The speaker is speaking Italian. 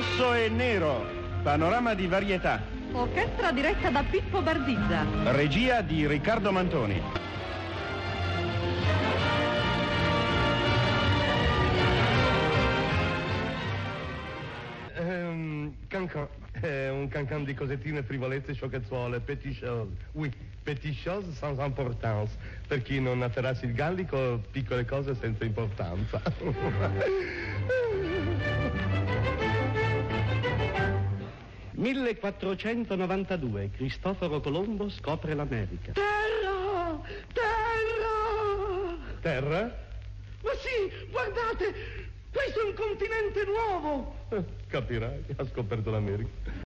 Rosso e nero, panorama di varietà. Orchestra diretta da Pippo Bardizza. Regia di Riccardo Mantoni. Ehm, cancan, è un cancan di cosettine, frivolezze, sciocchezzuole, petit chose. Oui, petit chose sans importance. Per chi non atterrassi il gallico, piccole cose senza importanza. «1492. Cristoforo Colombo scopre l'America». Terra! Terra! Terra? Ma sì, guardate! Questo è un continente nuovo! Eh, Capirai, ha scoperto l'America.